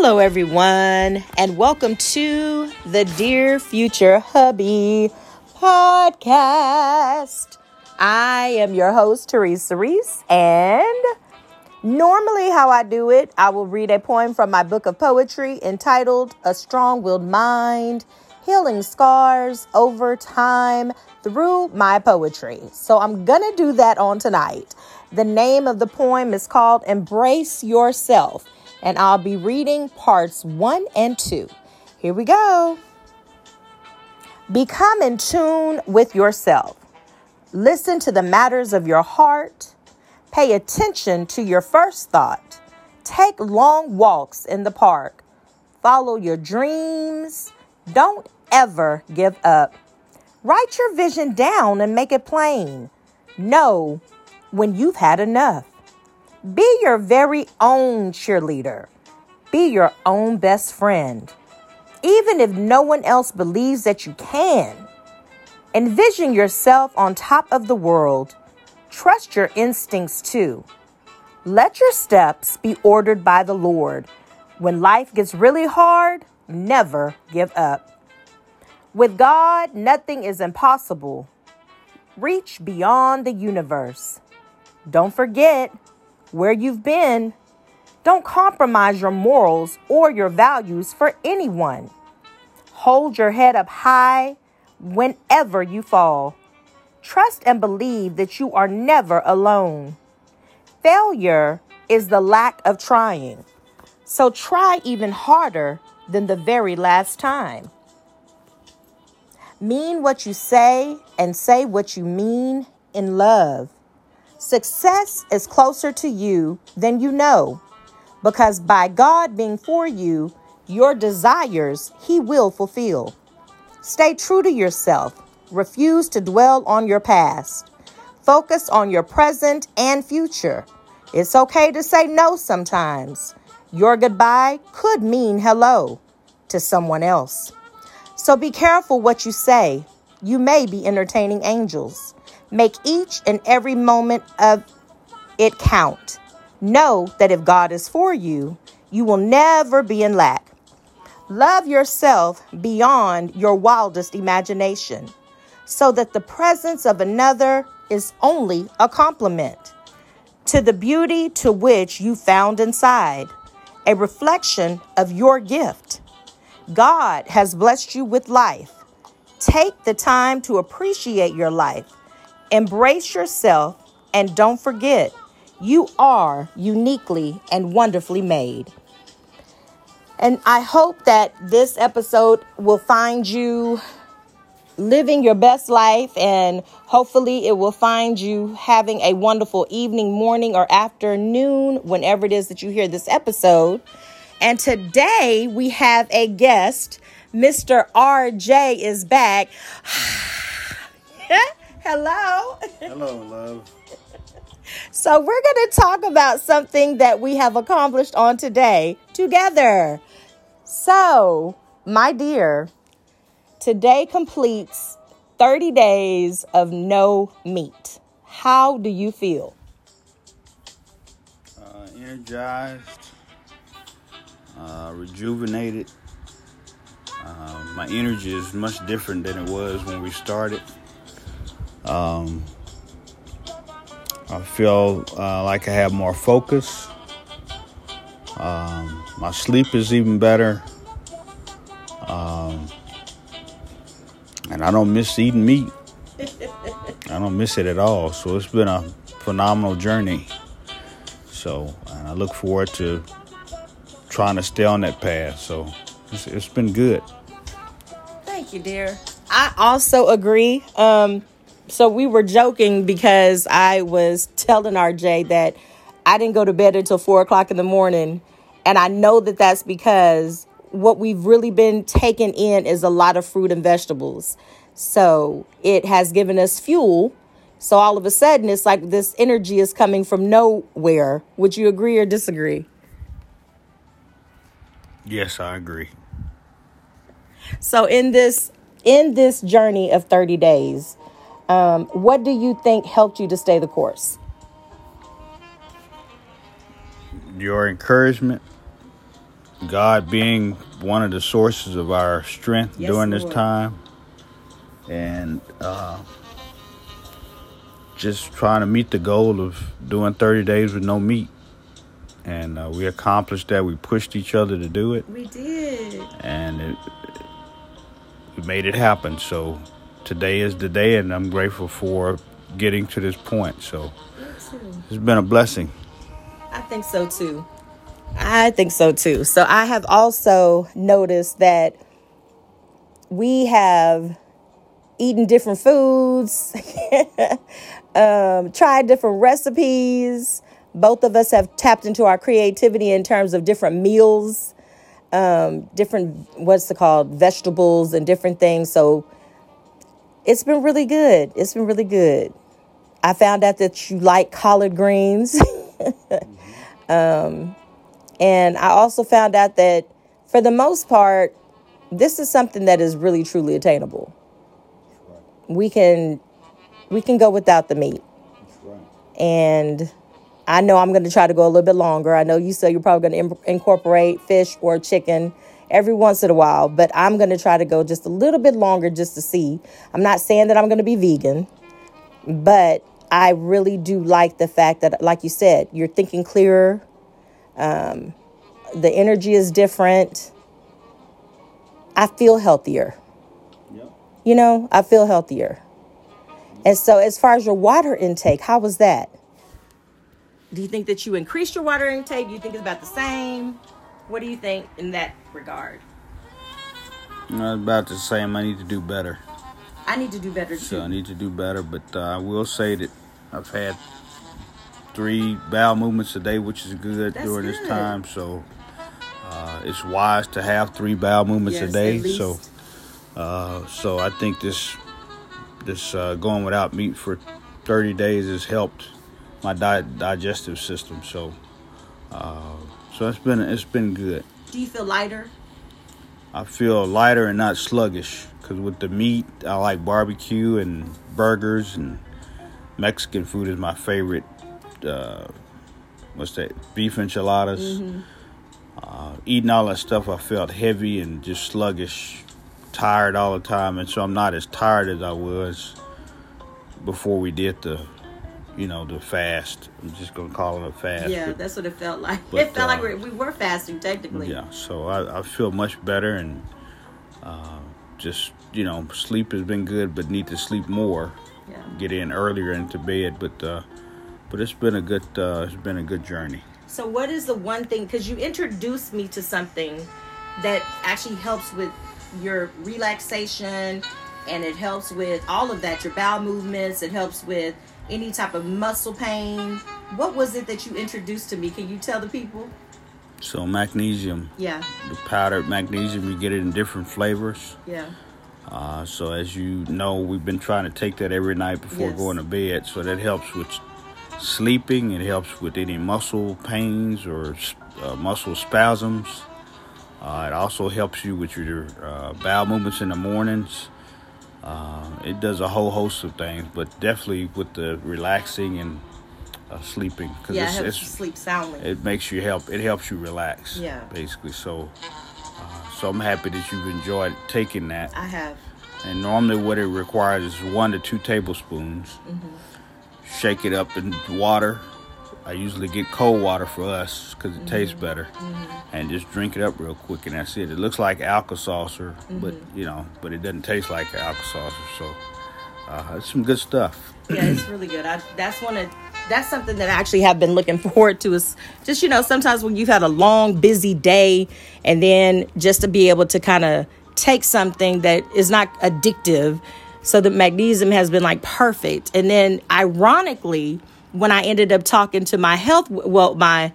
Hello, everyone, and welcome to the Dear Future Hubby podcast. I am your host, Teresa Reese, and normally, how I do it, I will read a poem from my book of poetry entitled A Strong Willed Mind Healing Scars Over Time Through My Poetry. So, I'm gonna do that on tonight. The name of the poem is called Embrace Yourself and I'll be reading parts one and two. Here we go. Become in tune with yourself. Listen to the matters of your heart. Pay attention to your first thought. Take long walks in the park. Follow your dreams. Don't ever give up. Write your vision down and make it plain. Know when you've had enough. Be your very own cheerleader. Be your own best friend. Even if no one else believes that you can. Envision yourself on top of the world. Trust your instincts too. Let your steps be ordered by the Lord. When life gets really hard, never give up. With God, nothing is impossible. Reach beyond the universe. Don't forget, where you've been. Don't compromise your morals or your values for anyone. Hold your head up high whenever you fall. Trust and believe that you are never alone. Failure is the lack of trying. So try even harder than the very last time. Mean what you say and say what you mean in love. Success is closer to you than you know, because by God being for you, your desires He will fulfill. Stay true to yourself. Refuse to dwell on your past. Focus on your present and future. It's okay to say no sometimes. Your goodbye could mean hello to someone else. So be careful what you say. You may be entertaining angels. Make each and every moment of it count. Know that if God is for you, you will never be in lack. Love yourself beyond your wildest imagination so that the presence of another is only a compliment to the beauty to which you found inside, a reflection of your gift. God has blessed you with life. Take the time to appreciate your life Embrace yourself and don't forget, you are uniquely and wonderfully made. And I hope that this episode will find you living your best life and hopefully it will find you having a wonderful evening, morning, or afternoon whenever it is that you hear this episode. And today we have a guest. Mr. RJ is back. Hello. Hello, love. So, we're going to talk about something that we have accomplished on today together. So, my dear, today completes 30 days of no meat. How do you feel? Uh, energized, uh, rejuvenated. Uh, my energy is much different than it was when we started. Um, I feel uh, like I have more focus. Um, my sleep is even better. Um, and I don't miss eating meat. I don't miss it at all. So it's been a phenomenal journey. So, and I look forward to trying to stay on that path. So it's, it's been good. Thank you, dear. I also agree. Um, so we were joking because I was telling RJ that I didn't go to bed until four o'clock in the morning. And I know that that's because what we've really been taking in is a lot of fruit and vegetables. So it has given us fuel. So all of a sudden, it's like this energy is coming from nowhere. Would you agree or disagree? Yes, I agree. So in this in this journey of 30 days, um, what do you think helped you to stay the course? Your encouragement, God being one of the sources of our strength Yes, during this Lord. time, and uh, just trying to meet the goal of doing 30 days with no meat. And uh, we accomplished that. We pushed each other to do it, We did. and it, we made it happen. So today is the day, and I'm grateful for getting to this point. So it's been a blessing. I think so too. I think so too. So I have also noticed that we have eaten different foods, um, tried different recipes. Both of us have tapped into our creativity in terms of different meals, um, different what's it called vegetables and different things. So it's been really good. It's been really good. I found out that you like collard greens. Um, and I also found out that for the most part, this is something that is really truly attainable. We can we can go without the meat. And I know I'm going to try to go a little bit longer. I know you said you're probably going to incorporate fish or chicken every once in a while, but I'm going to try to go just a little bit longer just to see. I'm not saying that I'm going to be vegan, but I really do like the fact that, like you said, you're thinking clearer. Um, the energy is different. I feel healthier. You know, I feel healthier. And so, as far as your water intake, how was that? Do you think that you increased your water intake? Do you think it's about the same? What do you think in that regard? Uh, about the same. I need to do better. I need to do better too. So I need to do better, but uh, I will say that I've had three bowel movements a day, which is good That's during this time. So uh, it's wise to have three bowel movements Yes, a day. So uh, so I think this this uh, going without meat for 30 days has helped my di- digestive system. So uh, so it's been it's been good. Do you feel lighter? I feel lighter and not sluggish because with the meat, I like barbecue and burgers and Mexican food is my favorite. Uh, what's that? Beef enchiladas. Uh, eating all that stuff, I felt heavy and just sluggish, tired all the time, and so I'm not as tired as I was before we did the, you know, the fast. I'm just gonna call it a fast. Yeah, but- that's what it felt like. but, it felt like uh, we we were fasting technically. yeah, so I, I feel much better and uh, just you know sleep has been good, but need to sleep more, Yeah. get in earlier into bed. But uh, but it's been a good uh, it's been a good journey. So, what is the one thing? Because you introduced me to something that actually helps with your relaxation and it helps with all of that your bowel movements, it helps with any type of muscle pain. What was it that you introduced to me? Can you tell the people? So magnesium, Yeah, the powdered magnesium, you get it in different flavors. yeah. Uh, so as you know, we've been trying to take that every night before Yes. going to bed. So that helps with sleeping. It helps with any muscle pains or uh, muscle spasms. Uh, it also helps you with your uh, bowel movements in the mornings. Uh, it does a whole host of things, but definitely with the relaxing and uh, sleeping because Yeah, it helps you sleep soundly. it makes you help. It helps you relax. Yeah. basically. So, uh, so I'm happy that you've enjoyed taking that. I have. And normally, what it requires is one to two tablespoons. Shake it up in water. I usually get cold water for us because it tastes mm-hmm. better, mm-hmm. and just drink it up real quick, and that's it. It looks like Alka Seltzer, but mm-hmm. you know, but it doesn't taste like Alka Seltzer. So, uh, it's some good stuff. yeah, it's really good. I, that's one of that's something that I actually have been looking forward to. Is just you know sometimes when you've had a long busy day, and then just to be able to kind of take something that is not addictive. So the magnesium has been like perfect. And then ironically, when I ended up talking to my health, well, my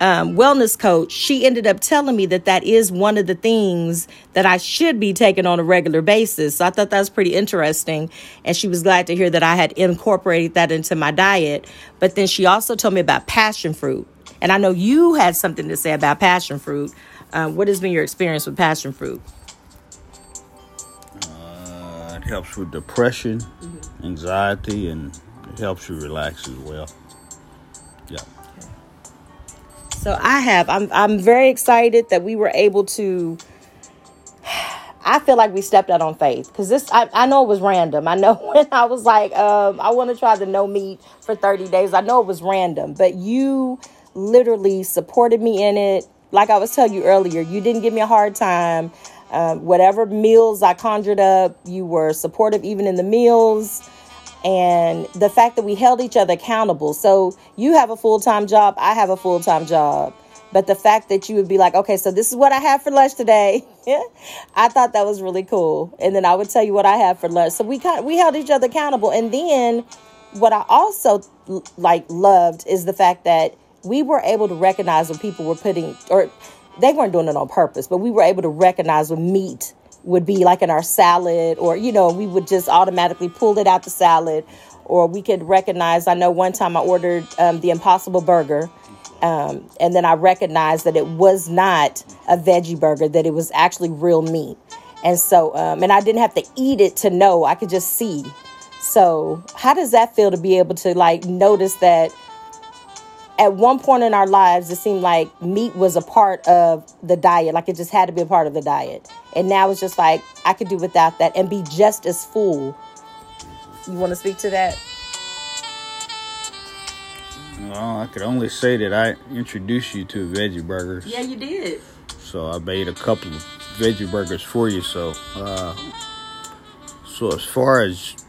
um, wellness coach, she ended up telling me that that is one of the things that I should be taking on a regular basis. So I thought that was pretty interesting. And she was glad to hear that I had incorporated that into my diet. But then she also told me about passion fruit. And I know you had something to say about passion fruit. Um, what has been your experience with passion fruit? Uh, it helps with depression, anxiety, and helps you relax as well. Yeah. So I have. I'm I'm very excited that we were able to. I feel like we stepped out on faith because this. I, I know it was random. I know when I was like, um, I want to try the no meat for 30 days. I know it was random, but you literally supported me in it. Like I was telling you earlier, you didn't give me a hard time. Um, whatever meals I conjured up, you were supportive even in the meals and the fact that we held each other accountable. So you have a full time job, I have a full time job. But the fact that you would be like, okay, so this is what I have for lunch today. I thought that was really cool. And then I would tell you what I have for lunch. So we kind we held each other accountable. And then what I also like loved is the fact that we were able to recognize when people were putting or they weren't doing it on purpose, but we were able to recognize when meat would be like in our salad, or, you know, we would just automatically pull it out the salad, or we could recognize. I know one time I ordered um, the Impossible Burger. Um, and then I recognized that it was not a veggie burger, that it was actually real meat. And so, um, and I didn't have to eat it to know, I could just see. So, how does that feel to be able to like notice that at one point in our lives, it seemed like meat was a part of the diet, like it just had to be a part of the diet. And now it's just like I could do without that and be just as full. You want to speak to that? Well, I could only say that I introduced you to veggie burgers. Yeah, you did. So I made a couple of veggie burgers for you. So, uh, so as far as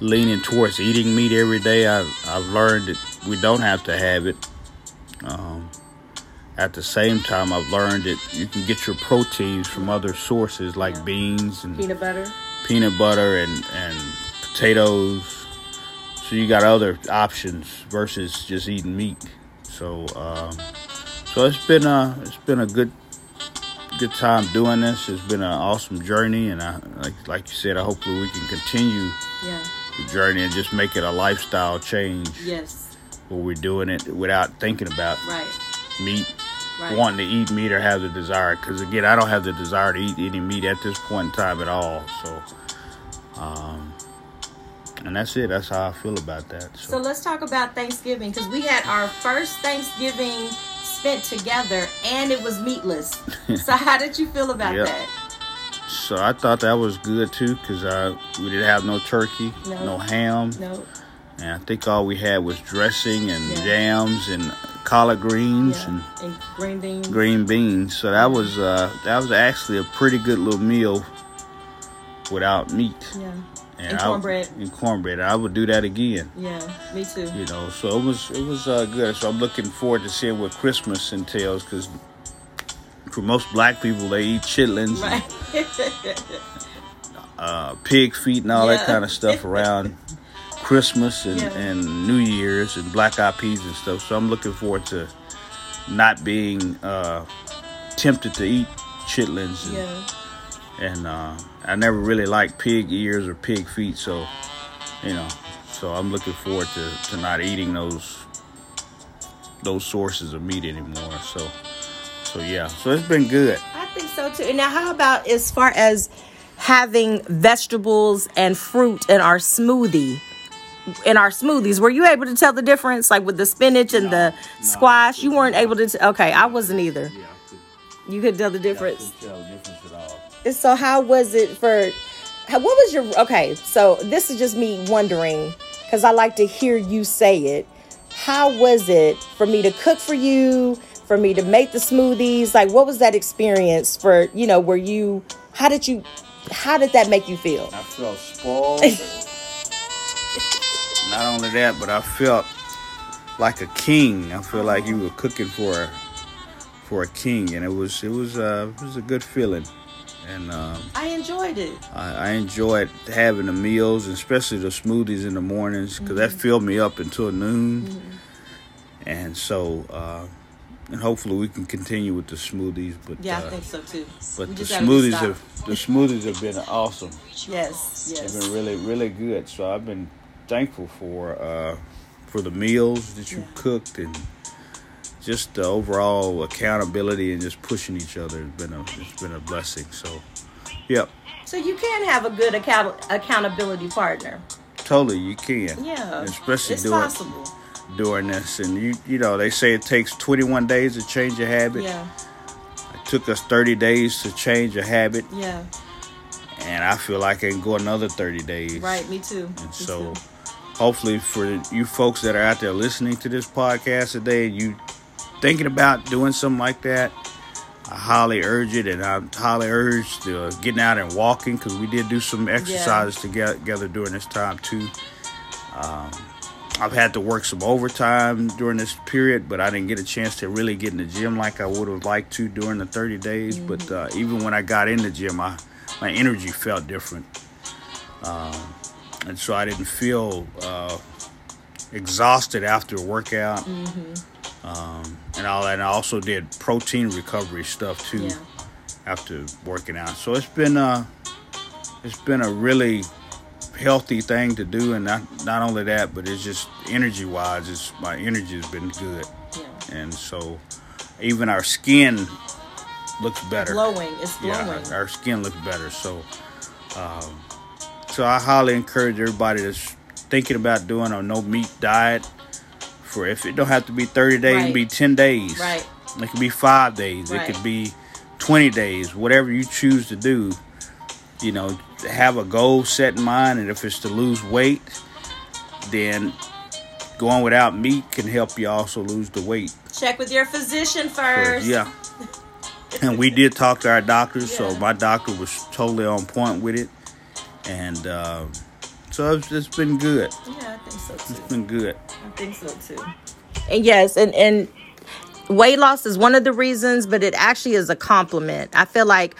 leaning towards eating meat every day, I've, I've learned that we don't have to have it. Um, at the same time, I've learned that you can get your proteins from other sources like yeah. beans and peanut butter, peanut butter and and potatoes. So you got other options versus just eating meat. So um, so it's been a it's been a good good time doing this. It's been an awesome journey, and I like like you said, I hopefully we can continue yeah. Journey and just make it a lifestyle change. Yes where we're doing it without thinking about right. meat, right. wanting to eat meat or have the desire. Because again, I don't have the desire to eat any meat at this point in time at all. So, um, and that's it. That's how I feel about that. So, so let's talk about Thanksgiving because we had our first Thanksgiving spent together and it was meatless. so how did you feel about yep. that? So I thought that was good too because we didn't have no turkey, no, no ham. No and I think all we had was dressing and yeah. jams and collard greens yeah. and, and, green beans. Green beans. So that was uh, that was actually a pretty good little meal without meat. Yeah. And, and cornbread. I, and cornbread. I would do that again. Yeah, me too. You know, so it was it was uh, good. So I'm looking forward to seeing what Christmas entails because for most black people they eat chitlins, right. and, uh, pig feet, and all yeah. that kind of stuff around Christmas and, yeah. and New Year's and Black Eyed Peas and stuff. So I'm looking forward to not being uh, tempted to eat chitlins. And, yeah. and uh, I never really liked pig ears or pig feet, so you know. So I'm looking forward to, to not eating those those sources of meat anymore. So so yeah. So it's been good. I think so too. And now how about as far as having vegetables and fruit in our smoothie? in our smoothies. Were you able to tell the difference, like with the spinach and no, the no, squash? You weren't able to. T- okay, I wasn't either. Yeah, could, you could tell the difference. tell the difference at all. And so, how was it for? How, what was your? Okay, so this is just me wondering because I like to hear you say it. How was it for me to cook for you? For me to make the smoothies, like what was that experience for? You know, were you? How did you? How did that make you feel? I felt spoiled. Not only that, but I felt like a king. I feel like you were cooking for a, for a king, and it was it was uh, it was a good feeling. And um, I enjoyed it. I, I, enjoyed having the meals, especially the smoothies in the mornings, because mm-hmm. that filled me up until noon. Mm-hmm. And so, uh, and hopefully we can continue with the smoothies. But yeah, uh, I think so too. But the smoothies have the smoothies have been awesome. Yes, yes. They've been really really good. So I've been thankful for uh, for the meals that you yeah. cooked and just the overall accountability and just pushing each other has been a it's been a blessing. So, yep. So you can have a good account accountability partner. Totally, you can. Yeah, especially it's doing possible. During this, and you you know they say it takes 21 days to change a habit. Yeah. It took us 30 days to change a habit, Yeah. and I feel like I can go another 30 days. Right. Me too. And Me so, too. hopefully, for you folks that are out there listening to this podcast today, and you thinking about doing something like that, I highly urge it, and I highly urge the getting out and walking because we did do some exercises together, together during this time too. Um, I've had to work some overtime during this period, but I didn't get a chance to really get in the gym like I would have liked to during the 30 days. But uh, even when I got in the gym, I, my energy felt different. Um, and so I didn't feel uh, exhausted after a workout. Um, and all that. And I also did protein recovery stuff too Yeah. after working out. So it's been uh it's been a really healthy thing to do and not not only that, but it's just energy wise, it's my energy has been good. Yeah. And so even our skin looks better. Glowing. It's glowing. Yeah, our skin looks better. So, um, so I highly encourage everybody that's thinking about doing a no meat diet. For if it don't have to be thirty days, it can be ten days. Right. It could be five days. Right. It could be twenty days. Whatever you choose to do, you know, have a goal set in mind. And if it's to lose weight, then going without meat can help you also lose the weight. Check with your physician So, first. yeah. And we did talk to our doctors, so my doctor was totally on point with it, and uh, so it's, it's been good. Yeah, I think so too. It's been good. I think so too. And yes, and and weight loss is one of the reasons, but it actually is a compliment. I feel like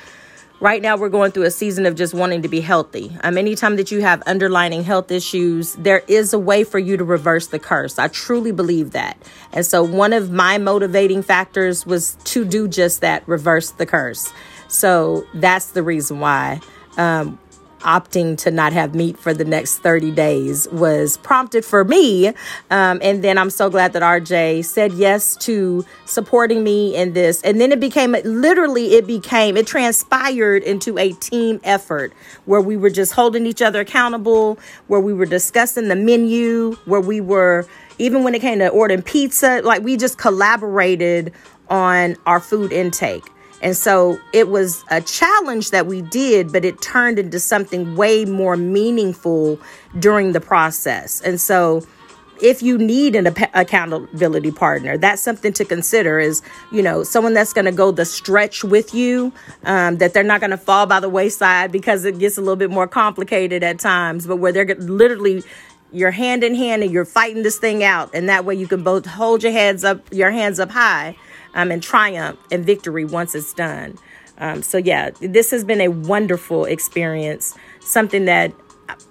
right now we're going through a season of just wanting to be healthy. Um, anytime that you have underlining health issues, there is a way for you to reverse the curse. I truly believe that. And so one of my motivating factors was to do just that, reverse the curse. So that's the reason why um, opting to not have meat for the next 30 days was prompted for me. Um, and then I'm so glad that RJ said yes to supporting me in this. And then it became literally, it became, it transpired into a team effort where we were just holding each other accountable, where we were discussing the menu, where we were, even when it came to ordering pizza, like we just collaborated on our food intake. And so it was a challenge that we did, but it turned into something way more meaningful during the process. And so if you need an accountability partner, that's something to consider is, you know, someone that's going to go the stretch with you, um, that they're not going to fall by the wayside because it gets a little bit more complicated at times, but where they're literally you're hand in hand and you're fighting this thing out. And that way you can both hold your heads up, your hands up high um, and triumph and victory once it's done. Um, so yeah, this has been a wonderful experience. Something that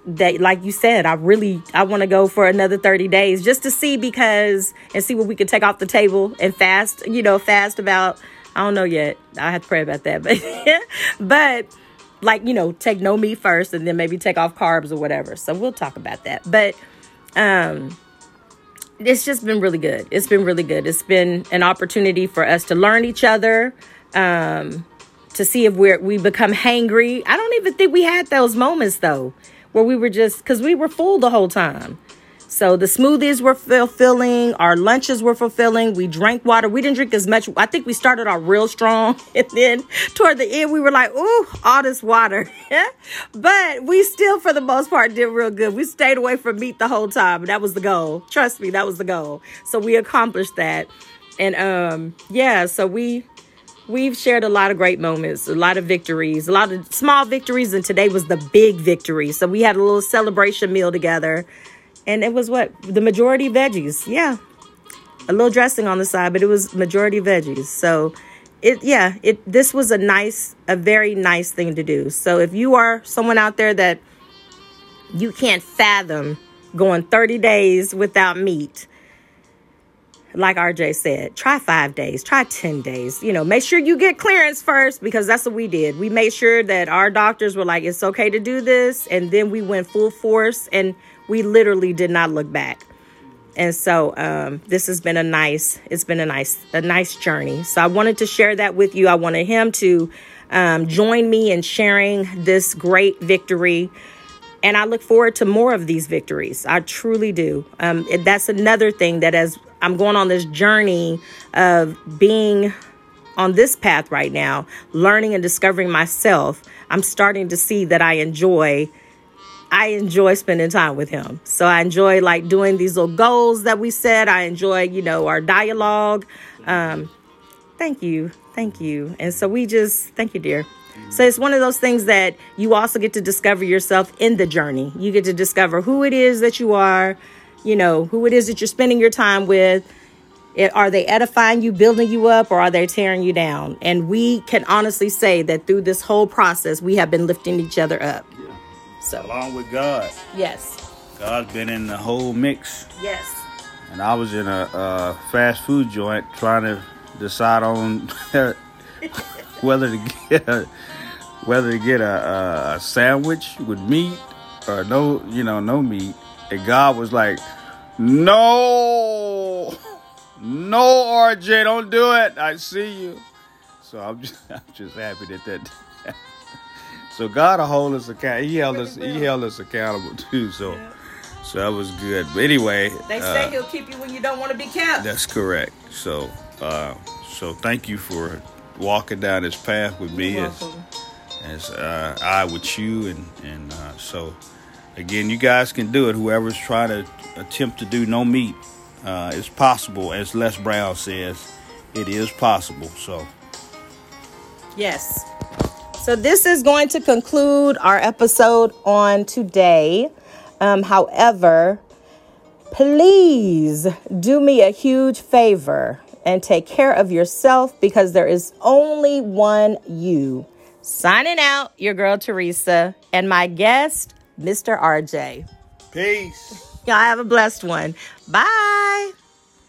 that like you said, I really I want to go for another 30 days just to see because and see what we can take off the table and fast, you know, fast about I don't know yet. I have to pray about that. But but like, you know, take no meat first and then maybe take off carbs or whatever. So we'll talk about that. But um it's just been really good. It's been really good. It's been an opportunity for us to learn each other, um, to see if we're we become hangry. I don't even think we had those moments though, where we were just because we were full the whole time. So the smoothies were fulfilling, our lunches were fulfilling. We drank water. We didn't drink as much. I think we started out real strong, and then toward the end, we were like, "Ooh, all this water." but we still, for the most part, did real good. We stayed away from meat the whole time. That was the goal. Trust me, that was the goal. So we accomplished that, and um, yeah. So we we've shared a lot of great moments, a lot of victories, a lot of small victories, and today was the big victory. So we had a little celebration meal together, and it was what the majority veggies. Yeah, a little dressing on the side, but it was majority veggies. So it yeah, it this was a nice, a very nice thing to do. So if you are someone out there that you can't fathom going 30 days without meat, like RJ said, try five days, try 10 days. You know, make sure you get clearance first because that's what we did. We made sure that our doctors were like, it's okay to do this. And then we went full force and we literally did not look back. And so um, this has been a nice, it's been a nice, a nice journey. So I wanted to share that with you. I wanted him to um, join me in sharing this great victory and I look forward to more of these victories. I truly do. Um, that's another thing that as I'm going on this journey of being on this path right now, learning and discovering myself, I'm starting to see that I enjoy I enjoy spending time with him. So I enjoy like doing these little goals that we set. I enjoy, you know, our dialogue. Um, thank you. Thank you. And so we just, thank you, dear. So it's one of those things that you also get to discover yourself in the journey. You get to discover who it is that you are, you know, who it is that you're spending your time with. It, are they edifying you, building you up, or are they tearing you down? And we can honestly say that through this whole process, we have been lifting each other up. So along with God. Yes. God's been in the whole mix. Yes. And I was in a, fast food joint trying to decide on whether to get a, whether to get a, a sandwich with meat or no, you know, no meat. And God was like, "No, no, RJ, don't do it. I see you." So I'm just, I'm just happy that that so God will hold us accountable. He held us. He held us accountable too. So, yeah. so that was good. But anyway, they say uh, He'll keep you when you don't want to be kept. That's correct. So, uh, so thank you for walking down this path with me as as uh, I with you, and and uh, so again, you guys can do it. Whoever's trying to attempt to do no meat, uh, it's possible. As Les Brown says, it is possible. So, yes. So, this is going to conclude our episode on today. Um, however, please do me a huge favor and take care of yourself because there is only one you. Signing out, your girl Teresa, and my guest, Mr. RJ. Peace. Y'all have a blessed one. Bye.